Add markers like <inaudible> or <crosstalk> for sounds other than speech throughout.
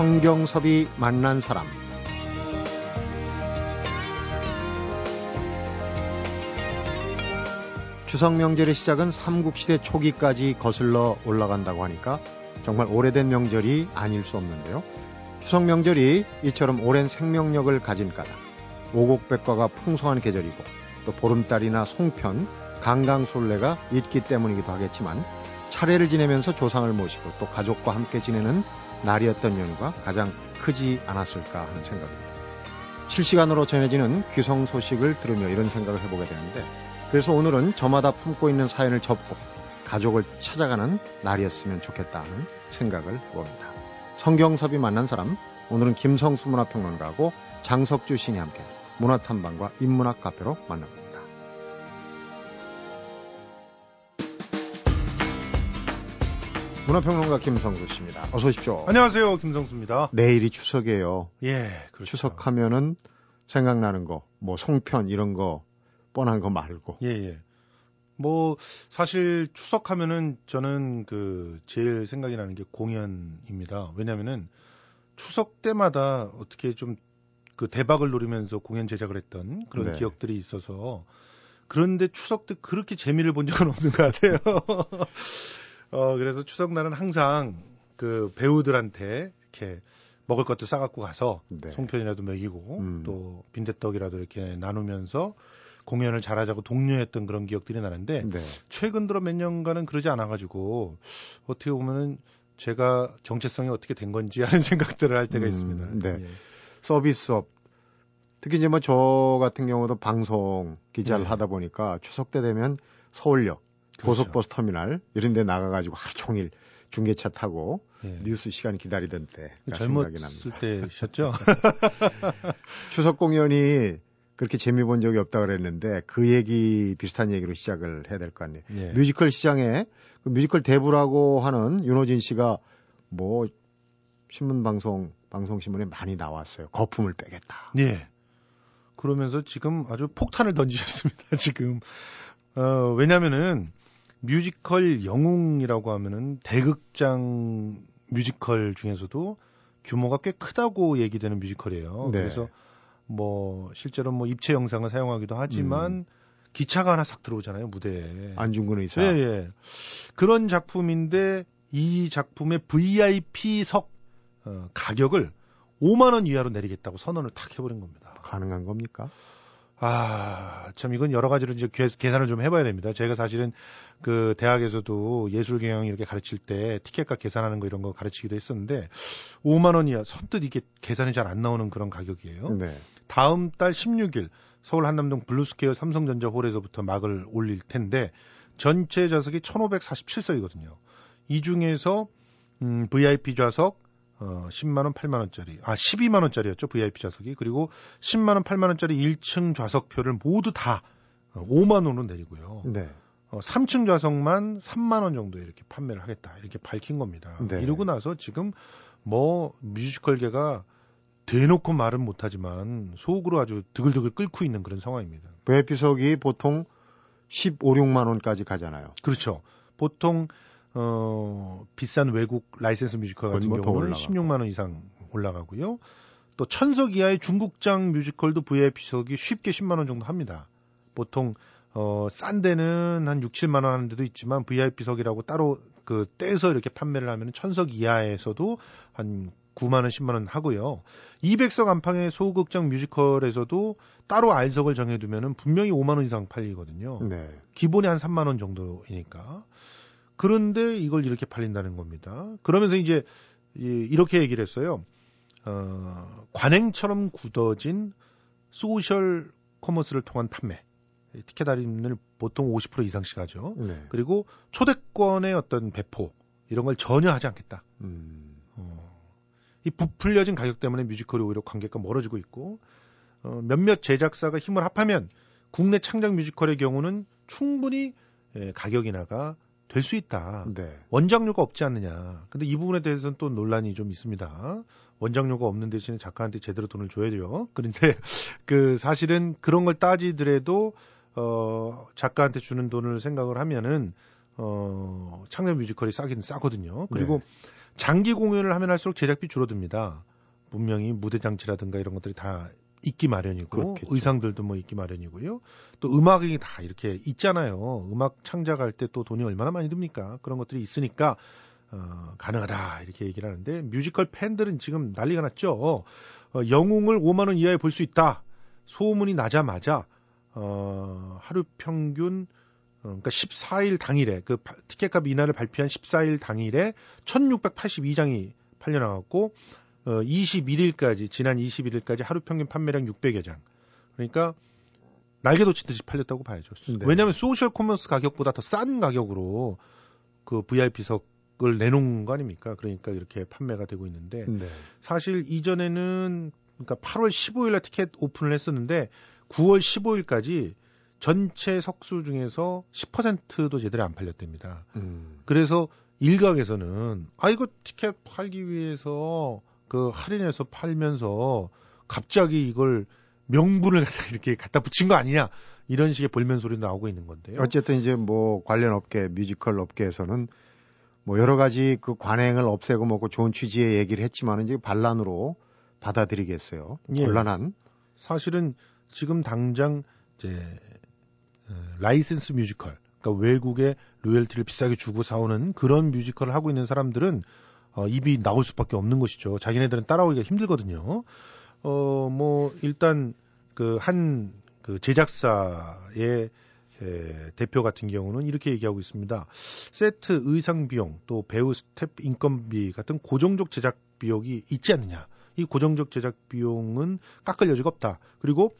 성경섭이 만난 사람 추석 명절의 시작은 삼국시대 초기까지 거슬러 올라간다고 하니까 정말 오래된 명절이 아닐 수 없는데요. 추석 명절이 이처럼 오랜 생명력을 가진 까닭 오곡백과가 풍성한 계절이고 또 보름달이나 송편, 강강솔래가 있기 때문이기도 하겠지만 차례를 지내면서 조상을 모시고 또 가족과 함께 지내는 날이었던 연유가 가장 크지 않았을까 하는 생각입니다. 실시간으로 전해지는 귀성 소식을 들으며 이런 생각을 해보게 되는데 그래서 오늘은 저마다 품고 있는 사연을 접고 가족을 찾아가는 날이었으면 좋겠다 는 생각을 해봅니다. 성경섭이 만난 사람 오늘은 김성수 문화평론가하고 장석주 신이 함께 문화탐방과 인문학 카페로 만납니다. 문화평론가 김성수 씨입니다. 어서 오십시오. 안녕하세요. 김성수입니다. 내일이 추석이에요. 예, 그렇죠. 추석하면은 생각나는 거, 뭐 송편 이런 거 뻔한 거 말고. 예, 예. 뭐 사실 추석하면은 저는 그 제일 생각이 나는 게 공연입니다. 왜냐면은 추석 때마다 어떻게 좀 그 대박을 노리면서 공연 제작을 했던 그런 네. 기억들이 있어서 그런데 추석 때 그렇게 재미를 본 적은 없는 것 같아요. <laughs> 어, 그래서 추석날은 항상 그 배우들한테 이렇게 먹을 것도 싸갖고 가서 네. 송편이라도 먹이고 음. 또 빈대떡이라도 이렇게 나누면서 공연을 잘하자고 독려했던 그런 기억들이 나는데 네. 최근 들어 몇 년간은 그러지 않아가지고 어떻게 보면은 제가 정체성이 어떻게 된 건지 하는 <laughs> 생각들을 할 때가 음, 있습니다. 네. 예. 서비스업. 특히 이제 뭐 저 같은 경우도 방송 기자를 네. 하다 보니까 추석 때 되면 서울역. 고속버스 터미널 이런 데 나가 가지고 하루 종일 중계차 타고 예. 뉴스 시간 기다리던 납니다. 젊었을 때셨죠? <laughs> 추석 공연이 그렇게 재미 본 적이 없다 그랬는데 그 얘기 비슷한 얘기로 시작을 해야 될 거 아니에요. 예. 뮤지컬 시장에 그 뮤지컬 대부라고 하는 윤호진 씨가 뭐 신문 방송 방송 신문에 많이 나왔어요. 거품을 빼겠다. 예. 그러면서 지금 아주 폭탄을 던지셨습니다. 지금 어, 왜냐면은 뮤지컬 영웅이라고 하면은 대극장 뮤지컬 중에서도 규모가 꽤 크다고 얘기되는 뮤지컬이에요. 네. 그래서 뭐 실제로 뭐 입체 영상을 사용하기도 하지만 음. 기차가 하나 싹 들어오잖아요 무대에. 안중근 의사. 예, 예. 그런 작품인데 이 작품의 VIP석 어, 가격을 5만 원 이하로 내리겠다고 선언을 탁 해버린 겁니다. 가능한 겁니까? 아, 참 이건 여러 가지로 이제 계- 계산을 좀 해봐야 됩니다. 제가 사실은 그 대학에서도 예술 경영 이렇게 가르칠 때 티켓값 계산하는 거 이런 거 가르치기도 했었는데 5만 원 이하 선뜻 이게 계산이 잘 안 나오는 그런 가격이에요. 네. 다음 달 16일 서울 한남동 블루스퀘어 삼성전자 홀에서부터 막을 올릴 텐데 전체 좌석이 1,547석이거든요. 이 중에서 음, VIP 좌석 어, 10만 원, 8만 원짜리. 아, 12만 원짜리였죠. VIP 좌석이. 그리고 10만 원, 8만 원짜리 1층 좌석표를 모두 다 어, 5만 원으로 내리고요. 네. 어, 3층 좌석만 3만 원 정도에 이렇게 판매를 하겠다. 이렇게 밝힌 겁니다. 네. 이러고 나서 지금 뭐 뮤지컬계가 대놓고 말은 못하지만 속으로 아주 드글드글 끓고 있는 그런 상황입니다. VIP석이 보통 15, 6만 원까지 가잖아요. 그렇죠. 보통 어 비싼 외국 라이센스 뮤지컬 같은 뭐더 경우는 올라가고. 16만 원 이상 올라가고요. 또 천석 이하의 중극장 뮤지컬도 VIP석이 쉽게 10만 원 정도 합니다. 보통 어, 싼 데는 한 6, 7만 원 하는 데도 있지만 VIP석이라고 따로 그 떼서 이렇게 판매를 하면 천석 이하에서도 한 9만 원, 10만 원 하고요. 200석 안팎의 소극장 뮤지컬에서도 따로 R석을 정해 두면은 분명히 5만 원 이상 팔리거든요. 네. 기본이 한 3만 원 정도이니까. 그런데 이걸 이렇게 팔린다는 겁니다. 그러면서 이제 이- 이렇게 얘기를 했어요. 어, 관행처럼 굳어진 소셜 커머스를 통한 판매. 티켓 할인을 보통 50% 이상씩 하죠. 네. 그리고 초대권의 어떤 배포 이런 걸 전혀 하지 않겠다. 음. 어, 이 부풀려진 가격 때문에 뮤지컬이 오히려 관객과 멀어지고 있고 어, 몇몇 제작사가 힘을 합하면 국내 창작 뮤지컬의 경우는 충분히 예, 가격 인하가 될 수 있다. 네. 원작료가 없지 않느냐. 근데 이 부분에 대해서는 또 논란이 좀 있습니다. 원작료가 없는 대신에 작가한테 제대로 돈을 줘야 돼요. 그런데 <laughs> 그 사실은 그런 걸 따지더라도 어 작가한테 주는 돈을 생각을 하면은 어 창작 뮤지컬이 싸긴 싸거든요. 그리고 장기 공연을 하면 할수록 제작비 줄어듭니다. 분명히 무대 장치라든가 이런 것들이 다 있기 마련이고 그렇겠죠. 의상들도 뭐 있기 마련이고요. 또 음악이 다 이렇게 있잖아요. 음악 창작할 때 또 돈이 얼마나 많이 듭니까? 그런 것들이 있으니까 어, 가능하다 이렇게 얘기를 하는데 뮤지컬 팬들은 지금 난리가 났죠. 어, 영웅을 5만 원 이하에 볼 수 있다. 소문이 나자마자 어, 하루 평균 어, 그러니까 14일 당일에 그 파- 티켓값 인하를 발표한 14일 당일에 1,682장이 팔려 나갔고 어, 21일까지 지난 21일까지 하루 평균 판매량 600여 장. 그러니까 날개 돋치듯이 팔렸다고 봐야죠. 네. 왜냐하면 소셜 커머스 가격보다 더 싼 가격으로 그 VIP석을 내놓은 거 아닙니까? 그러니까 이렇게 판매가 되고 있는데 네. 사실 이전에는 그러니까 8월 15일 날 티켓 오픈을 했었는데 9월 15일까지 전체 석수 중에서 10%도 제대로 안 팔렸답니다. 음. 그래서 일각에서는 아 이거 티켓 팔기 위해서 그 할인해서 팔면서 갑자기 이걸 명분을 갖다 <laughs> 이렇게 갖다 붙인 거 아니냐 이런 식의 볼멘 소리도 나오고 있는 건데요. 어쨌든 이제 뭐 관련 업계, 뮤지컬 업계에서는 뭐 여러 가지 그 관행을 없애고 뭐고 좋은 취지의 얘기를 했지만 이제 반란으로 받아들이겠어요. 예. 곤란한. 사실은 지금 당장 이제 어, 라이센스 뮤지컬, 그러니까 외국에 로열티를 비싸게 주고 사오는 그런 뮤지컬을 하고 있는 사람들은 어, 입이 나올 수밖에 없는 것이죠. 자기네들은 따라오기가 힘들거든요. 어, 뭐 일단 그 한 그 제작사의 에, 대표 같은 경우는 이렇게 얘기하고 있습니다. 세트 의상 비용 또 배우 스텝 인건비 같은 고정적 제작 비용이 있지 않느냐. 이 고정적 제작 비용은 깎을 여지가 없다. 그리고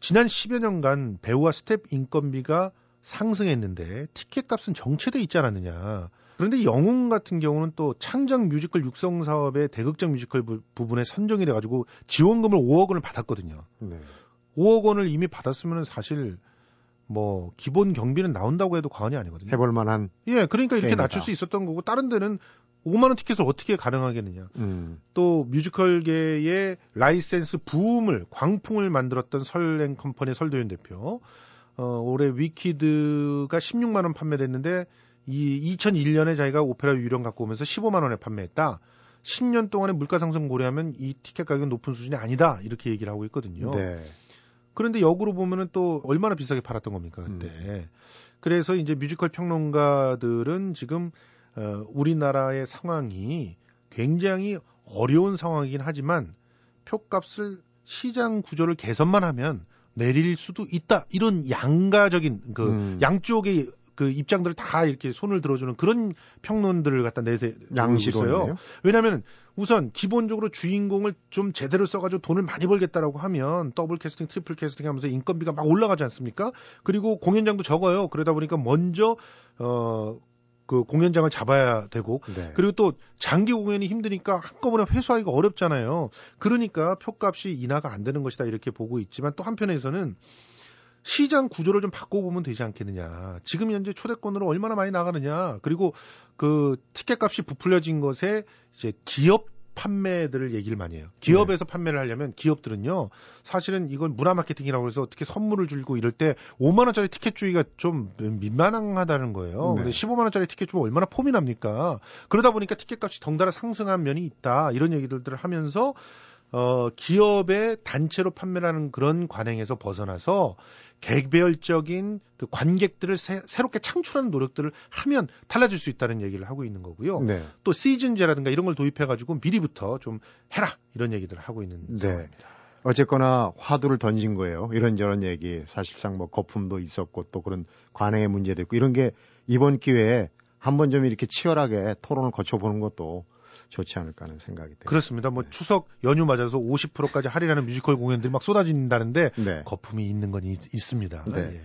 지난 10여 년간 배우와 스텝 인건비가 상승했는데 티켓 값은 정체돼 있지 않았느냐. 그런데 영웅 같은 경우는 또 창작 뮤지컬 육성 사업의 대극장 뮤지컬 부, 부분에 선정이 돼가지고 지원금을 5억 원을 받았거든요. 네. 5억 원을 이미 받았으면 사실 뭐 기본 경비는 나온다고 해도 과언이 아니거든요. 해볼 만한. 예, 그러니까 이렇게 게임이다. 낮출 수 있었던 거고 다른 데는 5만 원 티켓을 어떻게 가능하겠느냐. 음. 또 뮤지컬계의 라이센스 붐을 광풍을 만들었던 설앤컴퍼니 설도윤 대표. 어, 올해 위키드가 16만 원 판매됐는데 이 2001년에 자기가 오페라 유령 갖고 오면서 15만 원에 판매했다. 10년 동안의 물가 상승 고려하면 이 티켓 가격은 높은 수준이 아니다. 이렇게 얘기를 하고 있거든요. 네. 그런데 역으로 보면은 또 얼마나 비싸게 팔았던 겁니까 그때. 음. 그래서 이제 뮤지컬 평론가들은 지금 어, 우리나라의 상황이 굉장히 어려운 상황이긴 하지만 표값을 시장 구조를 개선만 하면 내릴 수도 있다 이런 양가적인 그 음. 양쪽의 그 입장들을 다 이렇게 손을 들어주는 그런 평론들을 갖다 내세. 양시론이에요. 왜냐하면 우선 기본적으로 주인공을 좀 제대로 써가지고 돈을 많이 벌겠다라고 하면 더블 캐스팅, 트리플 캐스팅 하면서 인건비가 막 올라가지 않습니까? 그리고 공연장도 적어요. 그러다 보니까 먼저 어 그 공연장을 잡아야 되고 네. 그리고 또 장기 공연이 힘드니까 한꺼번에 회수하기가 어렵잖아요. 그러니까 표값이 인하가 안 되는 것이다 이렇게 보고 있지만 또 한편에서는 시장 구조를 좀 바꿔보면 되지 않겠느냐. 지금 현재 초대권으로 얼마나 많이 나가느냐. 그리고 그 티켓 값이 부풀려진 것에 이제 기업 판매들을 얘기를 많이 해요. 기업에서 판매를 하려면 기업들은요, 사실은 이걸 문화 마케팅이라고 해서 어떻게 선물을 줄고 이럴 때 5만 원짜리 티켓 주기가 좀 민망하다는 거예요. 네. 근데 15만 원짜리 티켓 주면 얼마나 폼이 납니까? 그러다 보니까 티켓 값이 덩달아 상승한 면이 있다. 이런 얘기들을 하면서 어, 기업의 단체로 판매를 하는 그런 관행에서 벗어나서 개별적인 그 관객들을 새, 새롭게 창출하는 노력들을 하면 달라질 수 있다는 얘기를 하고 있는 거고요. 네. 또 시즌제라든가 이런 걸 도입해가지고 미리부터 좀 해라 이런 얘기들을 하고 있는 네. 상황입니다. 어쨌거나 화두를 던진 거예요. 이런저런 얘기. 사실상 뭐 거품도 있었고 또 그런 관행의 문제도 있고 이런 게 이번 기회에 한번 좀 이렇게 치열하게 토론을 거쳐보는 것도 좋지 않을까 하는 생각이 듭니다. 그렇습니다. 뭐 네. 추석 연휴 맞아서 50%까지 할인하는 뮤지컬 공연들이 막 쏟아진다는데 네. 거품이 있는 건 있, 습니다 네.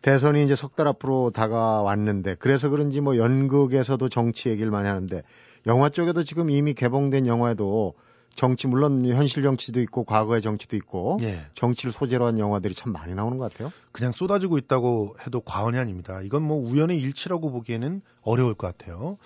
대선이 이제 석 달 앞으로 다가왔는데 그래서 그런지 뭐 연극에서도 정치 얘기를 많이 하는데 영화 쪽에도 지금 이미 개봉된 영화에도 정치 물론 현실 정치도 있고 과거의 정치도 있고 예. 정치를 소재로 한 영화들이 참 많이 나오는 것 같아요. 그냥 쏟아지고 있다고 해도 과언이 아닙니다. 이건 뭐 우연의 일치라고 보기에는 어려울 것 같아요.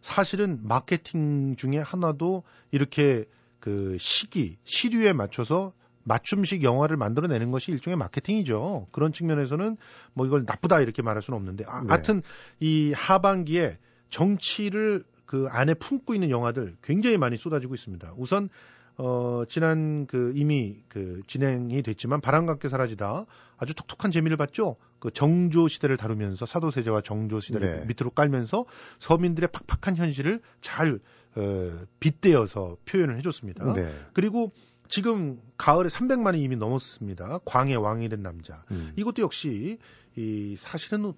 사실은 마케팅 중에 하나도 이렇게 그 시기, 시류에 맞춰서 맞춤식 영화를 만들어내는 것이 일종의 마케팅이죠. 그런 측면에서는 뭐 이걸 나쁘다 이렇게 말할 수는 없는데, 아, 네. 하여튼 이 하반기에 정치를 그 안에 품고 있는 영화들 굉장히 많이 쏟아지고 있습니다. 우선 어, 지난 그 이미 그 진행이 됐지만 바람과 함께 사라지다 아주 톡톡한 재미를 봤죠. 그 정조 시대를 다루면서 사도세자와 정조 시대를 네. 밑으로 깔면서 서민들의 팍팍한 현실을 잘 어, 빗대어서 표현을 해줬습니다. 네. 그리고 지금 가을에 300만이 이미 넘었습니다. 광해 왕이 된 남자. 음. 이것도 역시 이 사실은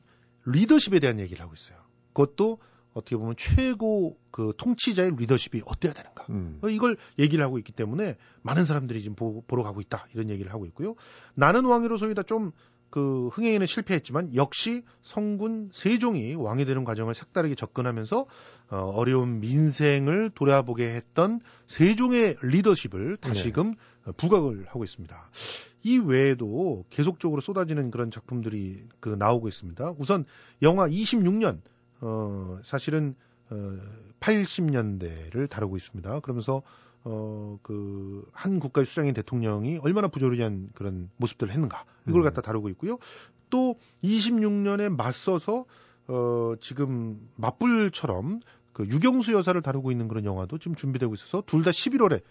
리더십에 대한 얘기를 하고 있어요. 그것도 어떻게 보면 최고 그 통치자의 리더십이 어때야 되는가. 음. 이걸 얘기를 하고 있기 때문에 많은 사람들이 지금 보, 보러 가고 있다. 이런 얘기를 하고 있고요. 나는 왕이로서이다 좀 그 흥행에는 실패했지만 역시 성군 세종이 왕이 되는 과정을 색다르게 접근하면서 어, 어려운 민생을 돌아보게 했던 세종의 리더십을 다시금 네. 부각을 하고 있습니다. 이 외에도 계속적으로 쏟아지는 그런 작품들이 그 나오고 있습니다. 우선 영화 26년 어, 사실은 어, 80년대를 다루고 있습니다. 그러면서 어, 그, 한 국가의 수장인 대통령이 얼마나 부조리한 그런 모습들을 했는가. 이걸 음. 갖다 다루고 있고요. 또 26년에 맞서서, 어, 지금 맞불처럼 그 유경수 여사를 다루고 있는 그런 영화도 지금 준비되고 있어서 둘 다 11월에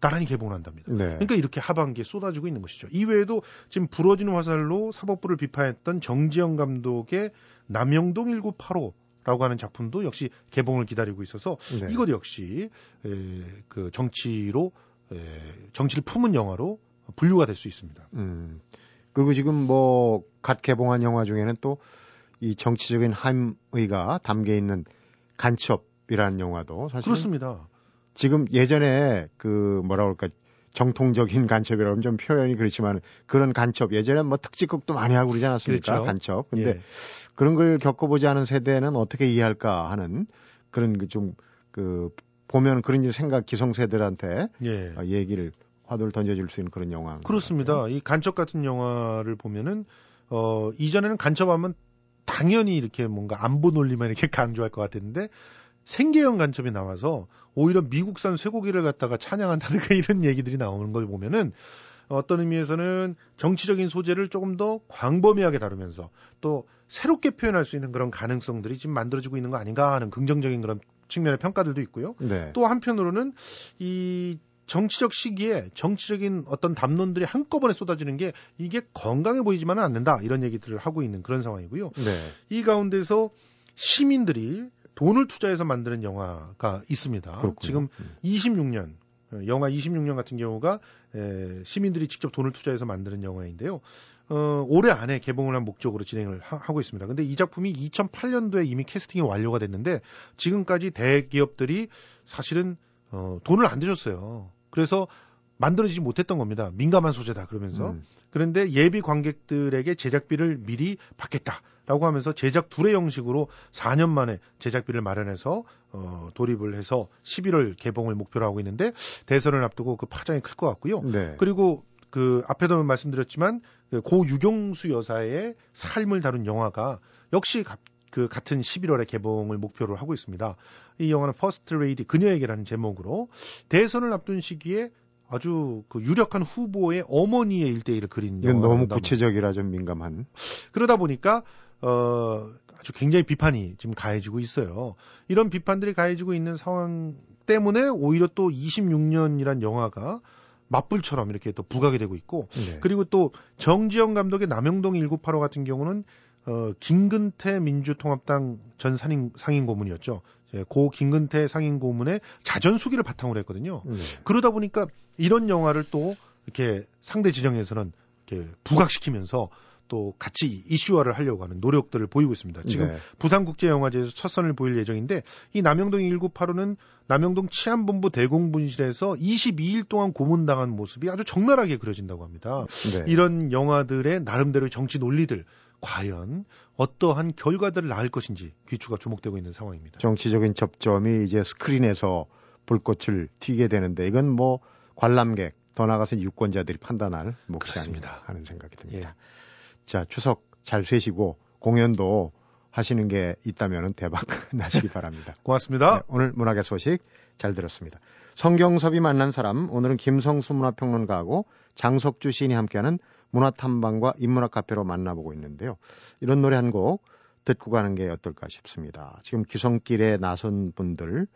나란히 개봉을 한답니다. 네. 그러니까 이렇게 하반기에 쏟아지고 있는 것이죠. 이외에도 지금 부러진 화살로 사법부를 비판했던 정지영 감독의 남영동 1985 라고 하는 작품도 역시 개봉을 기다리고 있어서 네. 이것 역시 에, 그 정치로 에, 정치를 품은 영화로 분류가 될 수 있습니다. 음. 그리고 지금 뭐 갓 개봉한 영화 중에는 또 이 정치적인 함의가 담겨 있는 간첩이라는 영화도 사실 그렇습니다. 지금 예전에 그 뭐라 그럴까 정통적인 간첩이라고 하면 좀 표현이 그렇지만 그런 간첩 예전에 뭐 특집극도 많이 하고 그러지 않았습니까? 그렇죠. 간첩. 근데 예. 그런 걸 겪어보지 않은 세대는 어떻게 이해할까 하는 그런 그 좀그 그 보면 그런 생각 기성세대들한테 예. 어, 얘기를 화두를 던져줄 수 있는 그런 영화. 그렇습니다. 이 간첩 같은 영화를 보면은 어 이전에는 간첩하면 당연히 이렇게 뭔가 안보 논리만 이렇게 <laughs> 강조할 것 같았는데 생계형 간첩이 나와서 오히려 미국산 쇠고기를 갖다가 찬양한다든가 이런 얘기들이 나오는 걸 보면은 어떤 의미에서는 정치적인 소재를 조금 더 광범위하게 다루면서 또 새롭게 표현할 수 있는 그런 가능성들이 지금 만들어지고 있는 거 아닌가 하는 긍정적인 그런 측면의 평가들도 있고요. 네. 또 한편으로는 이 정치적 시기에 정치적인 어떤 담론들이 한꺼번에 쏟아지는 게 이게 건강해 보이지만은 않는다 이런 얘기들을 하고 있는 그런 상황이고요. 네. 이 가운데서 시민들이 돈을 투자해서 만드는 영화가 있습니다. 그렇군요. 지금 26년 음. 영화 26년 같은 경우가 에, 시민들이 직접 돈을 투자해서 만드는 영화인데요. 어, 올해 안에 개봉을 한 목적으로 진행을 하, 고 있습니다. 근데 이 작품이 2008년도에 이미 캐스팅이 완료가 됐는데 지금까지 대기업들이 사실은 어, 돈을 안 대줬어요. 그래서 만들어지지 못했던 겁니다. 민감한 소재다 그러면서. 음. 그런데 예비 관객들에게 제작비를 미리 받겠다 라고 하면서 제작 둘의 형식으로 4년 만에 제작비를 마련해서 어, 돌입을 해서 11월 개봉을 목표로 하고 있는데 대선을 앞두고 그 파장이 클 것 같고요. 네. 그리고 그 앞에도 말씀드렸지만 그고 유경수 여사의 삶을 다룬 영화가 역시 그 같은 11월에 개봉을 목표로 하고 있습니다. 이 영화는 퍼스트 레이디 그녀에게라는 제목으로 대선을 앞둔 시기에 아주 그 유력한 후보의 어머니의 일대기를 그린 영화. 너무 구체적이라 좀 민감한. 그러다 보니까 어 아주 굉장히 비판이 지금 가해지고 있어요. 이런 비판들이 가해지고 있는 상황 때문에 오히려 또 26년이란 영화가 맞불처럼 이렇게 또 부각이 되고 있고 네. 그리고 또 정지영 감독의 남영동 1985 같은 경우는 어 김근태 민주통합당 전 상임 상임 고문이었죠. 고 김근태 상임 고문의 자전 수기를 바탕으로 했거든요. 네. 그러다 보니까 이런 영화를 또 이렇게 상대 진영에서는 이렇게 부각시키면서 또 같이 이슈화를 하려고 하는 노력들을 보이고 있습니다. 지금 네. 부산국제영화제에서 첫 선을 보일 예정인데 이 남영동 1985는 남영동 치안본부 대공분실에서 22일 동안 고문당한 모습이 아주 적나라하게 그려진다고 합니다. 네. 이런 영화들의 나름대로 정치 논리들 과연 어떠한 결과들을 낳을 것인지 귀추가 주목되고 있는 상황입니다. 정치적인 접점이 이제 스크린에서 불꽃을 튀게 되는데 이건 뭐 관람객 더 나가서 유권자들이 판단할 몫이 아닙니다 하는 생각이 듭니다. 예. 자, 추석 잘 쇠시고 공연도 하시는 게 있다면 대박 <laughs> 나시기 바랍니다. 고맙습니다. 네, 오늘 문학의 소식 잘 들었습니다. 성경섭이 만난 사람, 오늘은 김성수 문화평론가하고 장석주 시인이 함께하는 문화탐방과 인문학 카페로 만나보고 있는데요. 이런 노래 한 곡 듣고 가는 게 어떨까 싶습니다. 지금 귀성길에 나선 분들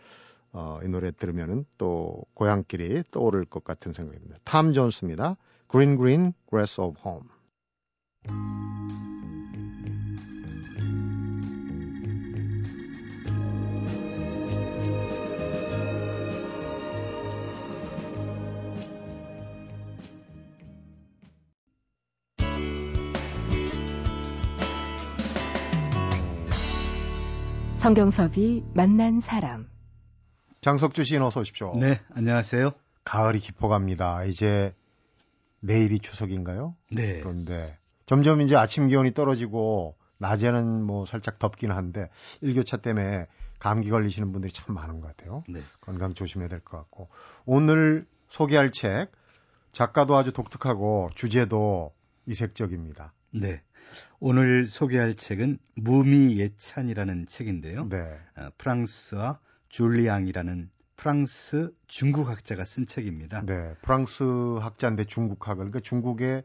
어, 이 노래 들으면은 또 고향길이 떠오를 것 같은 생각입니다. 탐 존스입니다. Green Green Grass of Home. 성경섭이 만난 사람. 장석주 씨 어서 오십시오. 네, 안녕하세요. 가을이 깊어갑니다. 이제 내일이 추석인가요? 네. 그런데 점점 이제 아침 기온이 떨어지고 낮에는 뭐 살짝 덥긴 한데 일교차 때문에 감기 걸리시는 분들이 참 많은 것 같아요. 네. 건강 조심해야 될 것 같고 오늘 소개할 책 작가도 아주 독특하고 주제도 이색적입니다. 네. 오늘 소개할 책은 무미 예찬이라는 책인데요. 네. 어, 프랑스와 줄리앙이라는 프랑스 중국 학자가 쓴 책입니다. 네. 프랑스 학자인데 중국학을 그러니까 중국에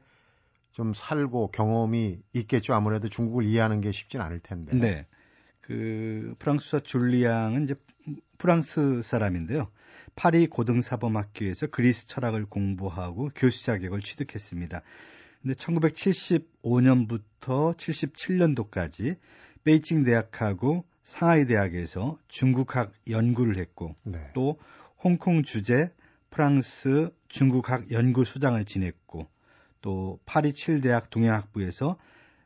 좀 살고 경험이 있겠죠. 아무래도 중국을 이해하는 게 쉽진 않을 텐데. 네. 그 프랑스와 줄리앙은 이제 프랑스 사람인데요. 파리 고등사범학교에서 그리스 철학을 공부하고 교수 자격을 취득했습니다. 근데 1975년부터 77년도까지 베이징 대학하고 상하이 대학에서 중국학 연구를 했고 네. 또 홍콩 주재 프랑스 중국학 연구소장을 지냈고 또 파리 7대학 동양학부에서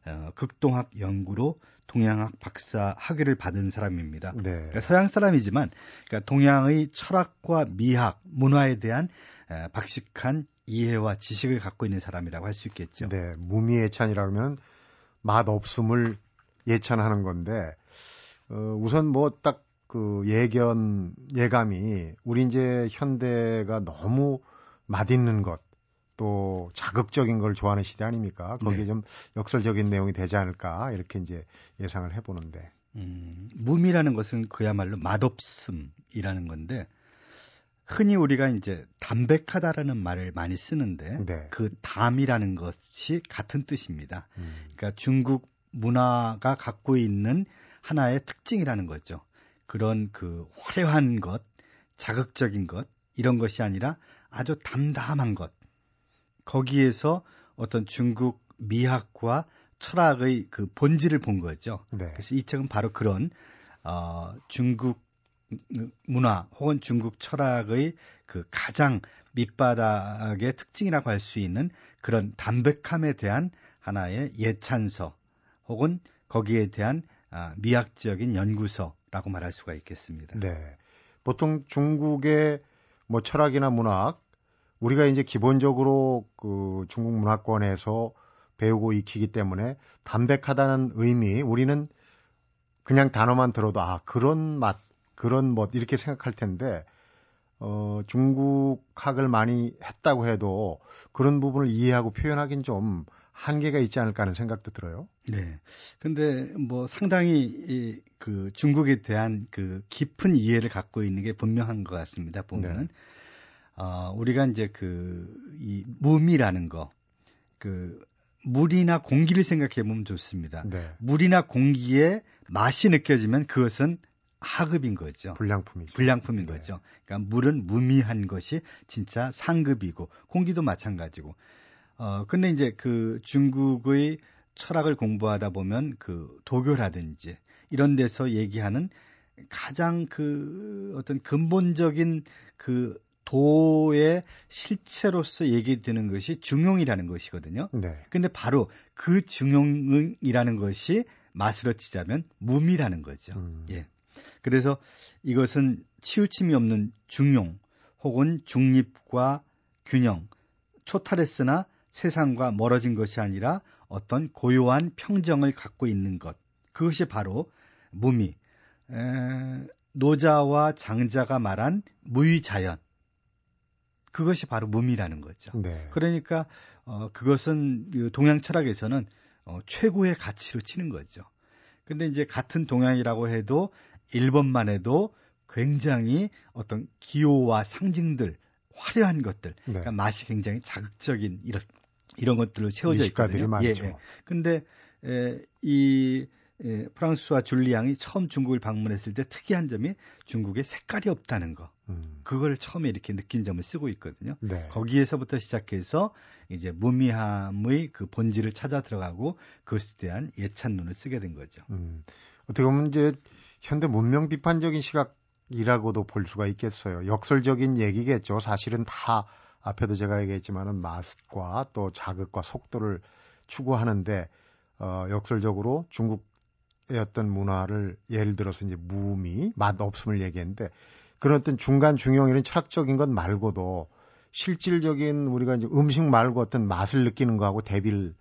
어, 극동학 연구로 동양학 박사 학위를 받은 사람입니다. 네. 그러니까 서양 사람이지만 그러니까 동양의 철학과 미학, 문화에 대한 에, 박식한 이해와 지식을 갖고 있는 사람이라고 할 수 있겠죠. 네. 무미 예찬이라고 하면 맛 없음을 예찬하는 건데 어, 우선 뭐 딱 그 예견 예감이 우리 이제 현대가 너무 맛있는 것 또 자극적인 걸 좋아하는 시대 아닙니까? 거기에 네. 좀 역설적인 내용이 되지 않을까 이렇게 이제 예상을 해보는데. 음, 무미라는 것은 그야말로 맛없음이라는 건데 흔히 우리가 이제 담백하다라는 말을 많이 쓰는데 네. 그 담이라는 것이 같은 뜻입니다. 음, 그러니까 중국 문화가 갖고 있는 하나의 특징이라는 거죠. 그런 그 화려한 것, 자극적인 것 이런 것이 아니라 아주 담담한 것. 거기에서 어떤 중국 미학과 철학의 그 본질을 본 거죠. 네. 그래서 이 책은 바로 그런 어, 중국 문화 혹은 중국 철학의 그 가장 밑바닥의 특징이라고 할 수 있는 그런 담백함에 대한 하나의 예찬서 혹은 거기에 대한 아, 미학적인 연구서라고 말할 수가 있겠습니다. 네. 보통 중국의 뭐 철학이나 문학 우리가 이제 기본적으로 그 중국 문화권에서 배우고 익히기 때문에 담백하다는 의미 우리는 그냥 단어만 들어도 아 그런 맛 그런 뭐 이렇게 생각할 텐데 어 중국학을 많이 했다고 해도 그런 부분을 이해하고 표현하긴 좀 한계가 있지 않을까 하는 생각도 들어요. 네. 근데 뭐 상당히 이, 그 중국에 대한 그 깊은 이해를 갖고 있는 게 분명한 것 같습니다. 보면은 어, 우리가 이제 그이 무미라는 거, 그 물이나 공기를 생각해 보면 좋습니다. 네. 물이나 공기에 맛이 느껴지면 그것은 하급인 거죠. 불량품이죠. 불량품인 네. 거죠. 그러니까 물은 무미한 것이 진짜 상급이고 공기도 마찬가지고. 어 근데 이제 그 중국의 철학을 공부하다 보면 그 도교라든지 이런 데서 얘기하는 가장 그 어떤 근본적인 그 도의 실체로서 얘기되는 것이 중용이라는 것이거든요. 네. 근데 바로 그 중용이라는 것이 맛으로 치자면 무미라는 거죠. 음. 예. 그래서 이것은 치우침이 없는 중용 혹은 중립과 균형, 초탈했으나 세상과 멀어진 것이 아니라 어떤 고요한 평정을 갖고 있는 것. 그것이 바로 무미. 에, 노자와 장자가 말한 무위자연. 그것이 바로 무미라는 거죠. 네. 그러니까 어, 그것은 그 동양 철학에서는 어, 최고의 가치로 치는 거죠. 근데 이제 같은 동양이라고 해도 일본만 해도 굉장히 어떤 기호와 상징들, 화려한 것들, 네. 그러니까 맛이 굉장히 자극적인 이런 이런 것들로 채워져 있거든요. 많죠. 예, 예. 근데 에, 이 예, 프랑스와 줄리앙이 처음 중국을 방문했을 때 특이한 점이 중국에 색깔이 없다는 거. 음. 그걸 처음에 이렇게 느낀 점을 쓰고 있거든요. 네. 거기에서부터 시작해서 이제 무미함의 그 본질을 찾아 들어가고 그것에 대한 예찬론을 쓰게 된 거죠. 음. 어떻게 보면 이제 현대 문명 비판적인 시각이라고도 볼 수가 있겠어요. 역설적인 얘기겠죠. 사실은 다 앞에도 제가 얘기했지만은 맛과 또 자극과 속도를 추구하는데 어, 역설적으로 중국의 어떤 문화를 예를 들어서 이제 무미, 맛 없음을 얘기했는데 그런 어떤 중간 중용이런 철학적인 것 말고도 실질적인 우리가 이제 음식 말고 어떤 맛을 느끼는 거하고 대비를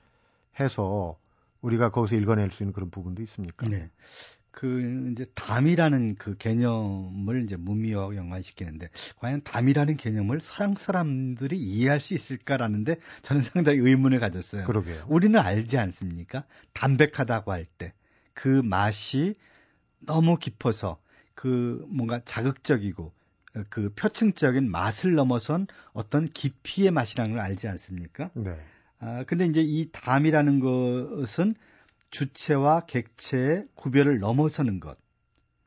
해서 우리가 거기서 읽어낼 수 있는 그런 부분도 있습니까? 네. 그 이제 담이라는 그 개념을 이제 무미와 연관시키는데 과연 담이라는 개념을 서양 사람들이 이해할 수 있을까라는데 저는 상당히 의문을 가졌어요. 그러게요. 우리는 알지 않습니까? 담백하다고 할 때 그 맛이 너무 깊어서 그 뭔가 자극적이고 그 표층적인 맛을 넘어선 어떤 깊이의 맛이라는 걸 알지 않습니까? 네. 아, 근데 이제 이 담이라는 것은 주체와 객체의 구별을 넘어서는 것.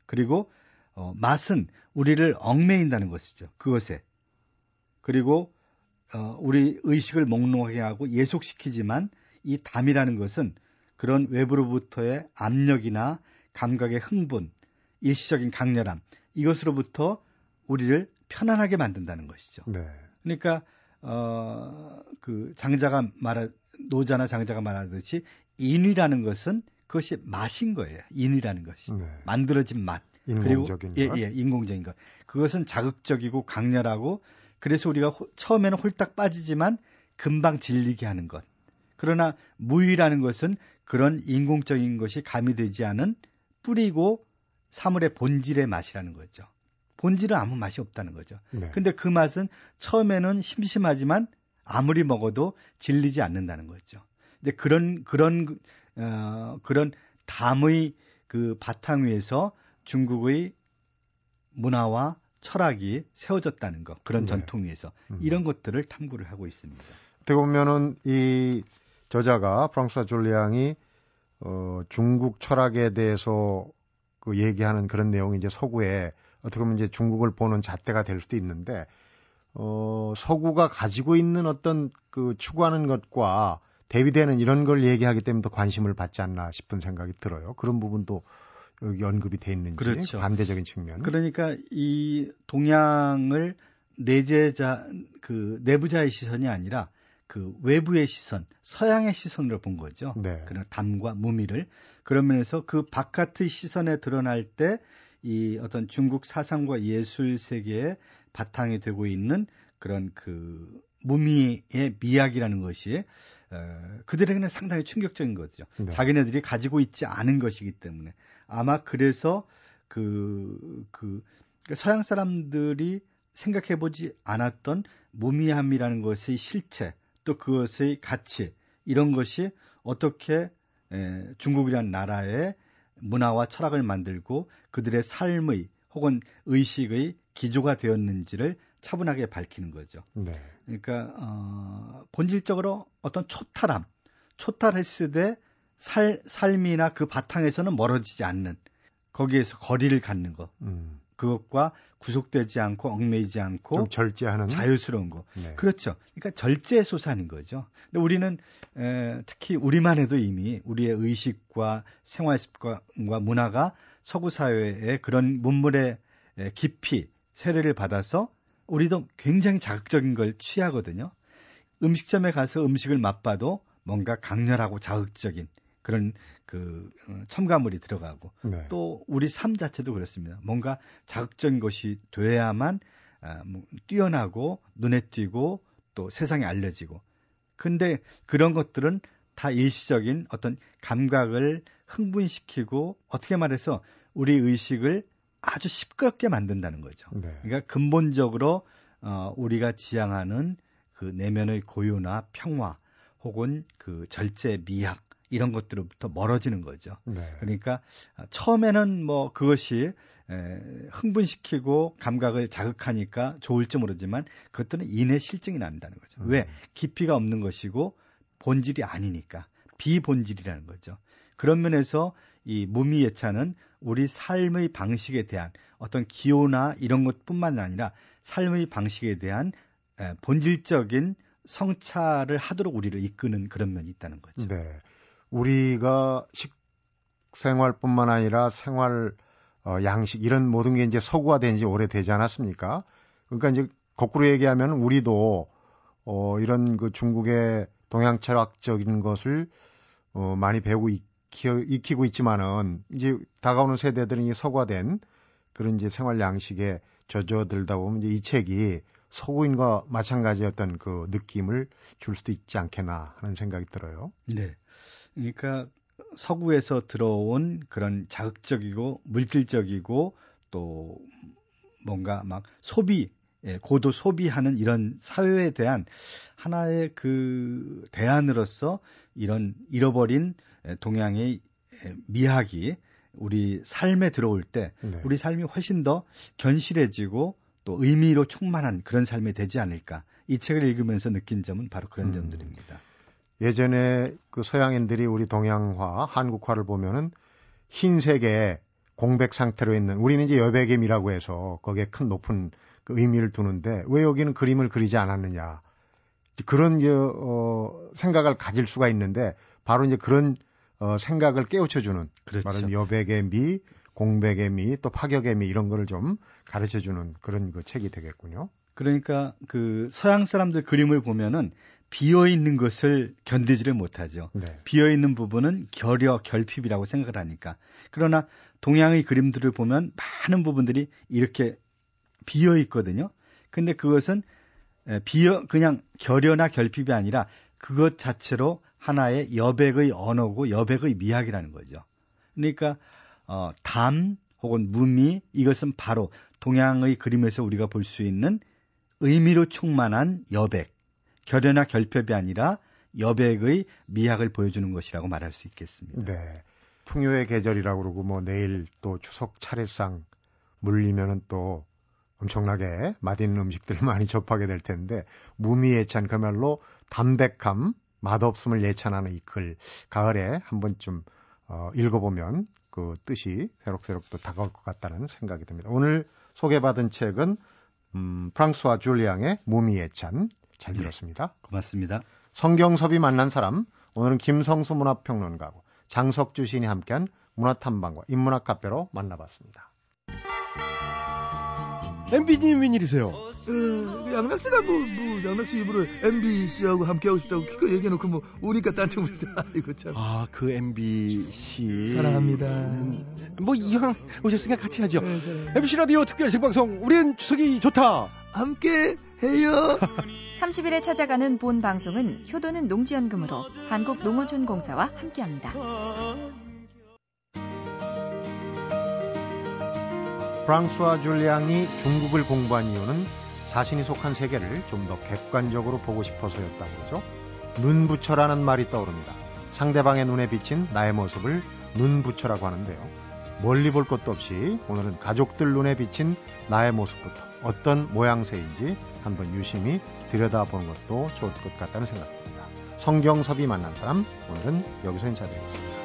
그리고 어, 맛은 우리를 얽매인다는 것이죠. 그것에. 그리고 어, 우리 의식을 몽롱하게 하고 예속시키지만 이 담이라는 것은 그런 외부로부터의 압력이나 감각의 흥분, 일시적인 강렬함 이것으로부터 우리를 편안하게 만든다는 것이죠. 네. 그러니까 어, 그 장자가 말하 노자나 장자가 말하듯이 인위라는 것은 그것이 맛인 거예요. 인위라는 것이 네. 만들어진 맛. 인공적인 그리고 것. 예, 예, 인공적인 것. 그것은 자극적이고 강렬하고 그래서 우리가 호- 처음에는 홀딱 빠지지만 금방 질리게 하는 것. 그러나 무위라는 것은 그런 인공적인 것이 가미되지 않은 뿌리고 사물의 본질의 맛이라는 거죠. 본질은 아무 맛이 없다는 거죠. 네. 근데 그 맛은 처음에는 심심하지만 아무리 먹어도 질리지 않는다는 거죠. 근데 그런 그런 어, 그런 담의 그 바탕 위에서 중국의 문화와 철학이 세워졌다는 것 그런 네. 전통 위에서 음. 이런 것들을 탐구를 하고 있습니다. 어떻게 보면은 이 저자가 프랑스와 졸리앙이 어, 중국 철학에 대해서 그 얘기하는 그런 내용이 이제 서구에 어떻게 보면 이제 중국을 보는 잣대가 될 수도 있는데 어, 서구가 가지고 있는 어떤 그 추구하는 것과 대비되는 이런 걸 얘기하기 때문에 더 관심을 받지 않나 싶은 생각이 들어요. 그런 부분도 여기 언급이 돼 있는지 그렇죠. 반대적인 측면. 그러니까 이 동양을 내재자 그 내부자의 시선이 아니라 그 외부의 시선, 서양의 시선으로 본 거죠. 네. 그런 담과 무미를 그러면서 그 바깥의 시선에 드러날 때 이 어떤 중국 사상과 예술 세계의 바탕이 되고 있는 그런 그 무미의 미학이라는 것이 어, 그들에게는 상당히 충격적인 거죠. 네. 자기네들이 가지고 있지 않은 것이기 때문에 아마 그래서 그, 그 서양 사람들이 생각해 보지 않았던 무미함이라는 것의 실체 또 그것의 가치 이런 것이 어떻게 에, 중국이라는 나라의 문화와 철학을 만들고 그들의 삶의 혹은 의식의 기조가 되었는지를 차분하게 밝히는 거죠. 네. 그러니까 어, 본질적으로 어떤 초탈함, 초탈했을 때 살, 삶이나 그 바탕에서는 멀어지지 않는 거기에서 거리를 갖는 것 음, 그것과 구속되지 않고 얽매이지 않고 좀 절제하는 자유스러운 거 네. 그렇죠. 그러니까 절제 소산인 거죠. 근데 우리는 에, 특히 우리만 해도 이미 우리의 의식과 생활 습관과 문화가 서구 사회의 그런 문물의 에, 깊이 세례를 받아서 우리도 굉장히 자극적인 걸 취하거든요. 음식점에 가서 음식을 맛봐도 뭔가 강렬하고 자극적인 그런 그 어, 첨가물이 들어가고 네. 또 우리 삶 자체도 그렇습니다. 뭔가 자극적인 것이 돼야만 아, 뭐, 뛰어나고 눈에 띄고 또 세상에 알려지고. 근데 그런 것들은 다 일시적인 어떤 감각을 흥분시키고 어떻게 말해서 우리 의식을 아주 시끄럽게 만든다는 거죠. 네. 그러니까 근본적으로 어, 우리가 지향하는 그 내면의 고요나 평화 혹은 그 절제 미학 이런 것들로부터 멀어지는 거죠. 네. 그러니까 처음에는 뭐 그것이 에, 흥분시키고 감각을 자극하니까 좋을지 모르지만 그것들은 인해 실증이 난다는 거죠. 음. 왜? 깊이가 없는 것이고 본질이 아니니까 비본질이라는 거죠. 그런 면에서 이 무미 예찬은 우리 삶의 방식에 대한 어떤 기호나 이런 것뿐만 아니라 삶의 방식에 대한 본질적인 성찰을 하도록 우리를 이끄는 그런 면이 있다는 거죠. 네. 우리가 식생활뿐만 아니라 생활 어, 양식 이런 모든 게 이제 서구화된 지 오래되지 않았습니까? 그러니까 이제 거꾸로 얘기하면 우리도 어, 이런 그 중국의 동양 철학적인 것을 어, 많이 배우고 익히, 익히고 있지만은 이제 다가오는 세대들은 이 서구화된 그런 이제 생활 양식에 젖어들다 보면 이제 이 책이 서구인과 마찬가지였던 그 느낌을 줄 수도 있지 않겠나 하는 생각이 들어요. 네. 그러니까 서구에서 들어온 그런 자극적이고 물질적이고 또 뭔가 막 소비 예, 고도 소비하는 이런 사회에 대한 하나의 그 대안으로서 이런 잃어버린 동양의 미학이 우리 삶에 들어올 때 네. 우리 삶이 훨씬 더 견실해지고 또 의미로 충만한 그런 삶이 되지 않을까. 이 책을 읽으면서 느낀 점은 바로 그런 음. 점들입니다. 예전에 그 서양인들이 우리 동양화, 한국화를 보면은 흰색의 공백 상태로 있는 우리는 이제 여백임이라고 해서 거기에 큰 높은 그 의미를 두는데 왜 여기는 그림을 그리지 않았느냐 그런 어, 생각을 가질 수가 있는데 바로 이제 그런 어, 생각을 깨우쳐주는 그렇죠. 말하면 여백의 미, 공백의 미, 또 파격의 미 이런 거를 좀 가르쳐주는 그런 그 책이 되겠군요. 그러니까 그 서양 사람들 그림을 보면은 비어 있는 것을 견디지를 못하죠. 네. 비어 있는 부분은 결여, 결핍이라고 생각을 하니까. 그러나 동양의 그림들을 보면 많은 부분들이 이렇게 비어 있거든요. 근데 그것은 비어 그냥 결여나 결핍이 아니라 그것 자체로 하나의 여백의 언어고 여백의 미학이라는 거죠. 그러니까 어, 담 혹은 무미 이것은 바로 동양의 그림에서 우리가 볼 수 있는 의미로 충만한 여백 결여나 결핍이 아니라 여백의 미학을 보여주는 것이라고 말할 수 있겠습니다. 네. 풍요의 계절이라고 그러고 뭐 내일 또 추석 차례상 물리면은 또 엄청나게 맛있는 음식들 <laughs> 많이 접하게 될 텐데 무미예찬 그야말로 담백함, 맛없음을 예찬하는 이 글 가을에 한 번쯤 어, 읽어보면 그 뜻이 새록새록 또 다가올 것 같다는 생각이 듭니다. 오늘 소개받은 책은 음, 프랑스와 줄리앙의 무미예찬 잘 네. 들었습니다. 고맙습니다. 성경섭이 만난 사람, 오늘은 김성수 문화평론가고 장석주 시인이 함께한 문화탐방과 인문학 카페로 만나봤습니다. MB님 웬일이세요? 어, 양락 씨가 뭐, 뭐, 양락 씨 입으로 MBC하고 함께 하고 싶다고 기껏 얘기해 놓고 뭐, 오니까 딴청 부린다. 이거 참. 아, 그 MBC. 사랑합니다. 음, 뭐, 이왕 오셨으니까 같이 하죠. 네, MBC 라디오 특별 생방송, 우린 추석이 좋다. 함께 해요. <laughs> 30일에 찾아가는 본 방송은 효도는 농지연금으로 한국농어촌공사와 함께합니다. 프랑스와 줄리앙이 중국을 공부한 이유는 자신이 속한 세계를 좀 더 객관적으로 보고 싶어서였다고 그러죠. 눈부처라는 말이 떠오릅니다. 상대방의 눈에 비친 나의 모습을 눈부처라고 하는데요. 멀리 볼 것도 없이 오늘은 가족들 눈에 비친 나의 모습부터 어떤 모양새인지 한번 유심히 들여다보는 것도 좋을 것 같다는 생각입니다. 성경섭이 만난 사람 오늘은 여기서 인사드리겠습니다.